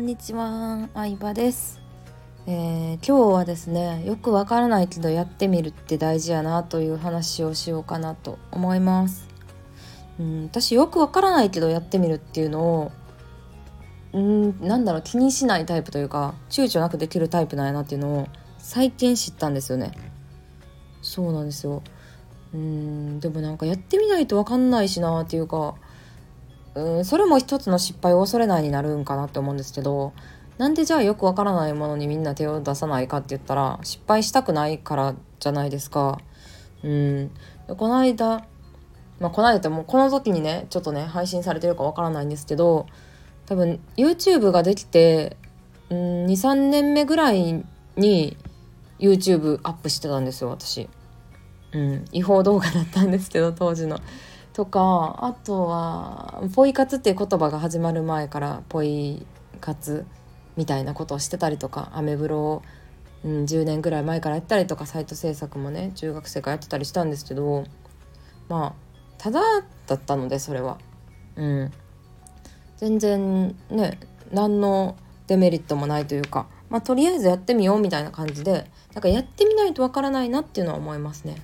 んにちは、相葉です、えー、今日はですね、よくわからないけどやってみるって大事やなという話をしようかなと思います。うん、私よくわからないけどやってみるっていうのを、うん、なんだろう気にしないタイプというか躊躇なくできるタイプなんやなっていうのを最近知ったんですよね。そうなんですよ。うんでもなんかやってみないとわかんないしなっていうかうんそれも一つの失敗を恐れないになるんかなって思うんですけどなんでじゃあよくわからないものにみんな手を出さないかって言ったら失敗したくないからじゃないですか。うんこの間まあこの間ってもうこの時にねちょっとね配信されてるかわからないんですけど多分 YouTube ができて、うん、23年目ぐらいに YouTube アップしてたんですよ私。うん、違法動画だったんですけど当時の。とかあとはポイ活っていう言葉が始まる前からポイ活みたいなことをしてたりとかアメブロを、うん、10年ぐらい前からやったりとかサイト制作もね中学生からやってたりしたんですけどまあただだったのでそれは。うん、全然ね何のデメリットもないというか、まあ、とりあえずやってみようみたいな感じでなんかやってみないとわからないなっていうのは思いますね。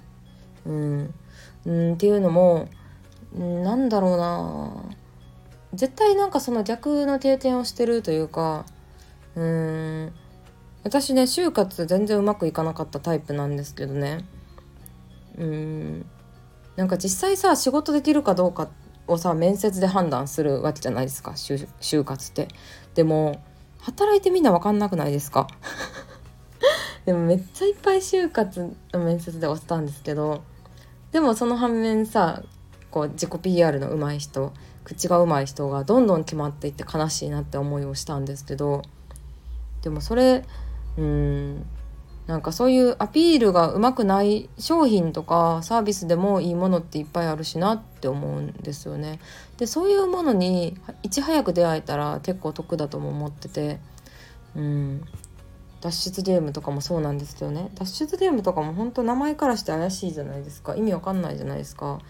うん、うんっていうのもなんだろうな。絶対なんかその逆の経験をしてるというかうん。私ね就活全然うまくいかなかったタイプなんですけどね。うん。なんか実際さ仕事できるかどうかをさ面接で判断するわけじゃないですか。就活って。でも働いてみんな分かんなくないですか？でもめっちゃいっぱい就活の面接で押したんですけどでもその反面さこう自己 PR の上手い人口が上手い人がどんどん決まっていって悲しいなって思いをしたんですけどでもそれうんなんかそういうアピールがうまくない商品とかサービスでもいいものっていっぱいあるしなって思うんですよね。でそういうものにいち早く出会えたら結構得だとも思っててうん。脱出ゲームとかもそうなんですよね。脱出ゲームとかも本当名前からして怪しいじゃないですか。意味わかんないじゃないですか。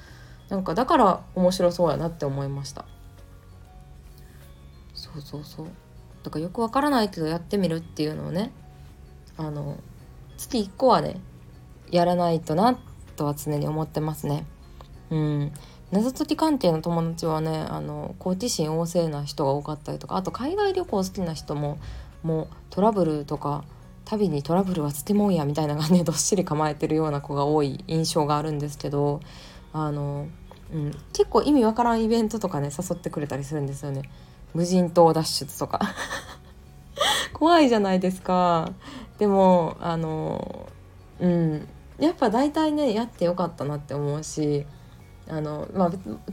なんかだから面白そうやなって思いました。そうそうそう。だからよくわからないけどやってみるっていうのをねあの月1個はねやらないとなとは常に思ってますね。うん。謎解き関係の友達はねあの好奇心旺盛な人が多かったりとかあと海外旅行好きな人ももうトラブルとか旅にトラブルはつてもんやみたいなのがねどっしり構えてるような子が多い印象があるんですけどあの、うん、結構意味わからんイベントとかね誘ってくれたりするんですよね。無人島脱出とか。怖いじゃないですか。でもあのうんやっぱ大体ねやってよかったなって思うしあのまあ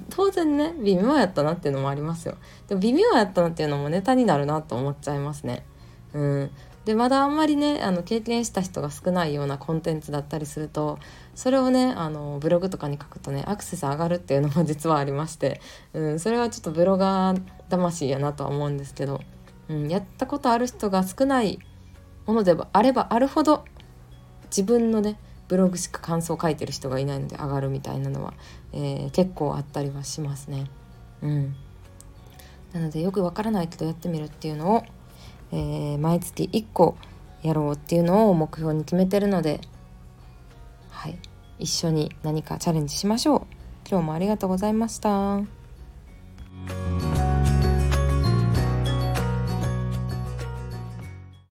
当然ね微妙やったなっていうのもありますよ。でも微妙やったなっていうのもネタになるなと思っちゃいますね。うん。でまだあんまりねあの経験した人が少ないようなコンテンツだったりするとそれをねあのブログとかに書くとねアクセス上がるっていうのも実はありまして、うん、それはちょっとブロガー魂やなとは思うんですけど、うん、やったことある人が少ないものであればあるほど自分のねブログしか感想を書いてる人がいないので上がるみたいなのは、えー、結構あったりはしますね。うん、なのでよくわからないけどやってみるっていうのをえー、毎月1個やろうっていうのを目標に決めてるので、はい、一緒に何かチャレンジしましょう。今日もありがとうございました。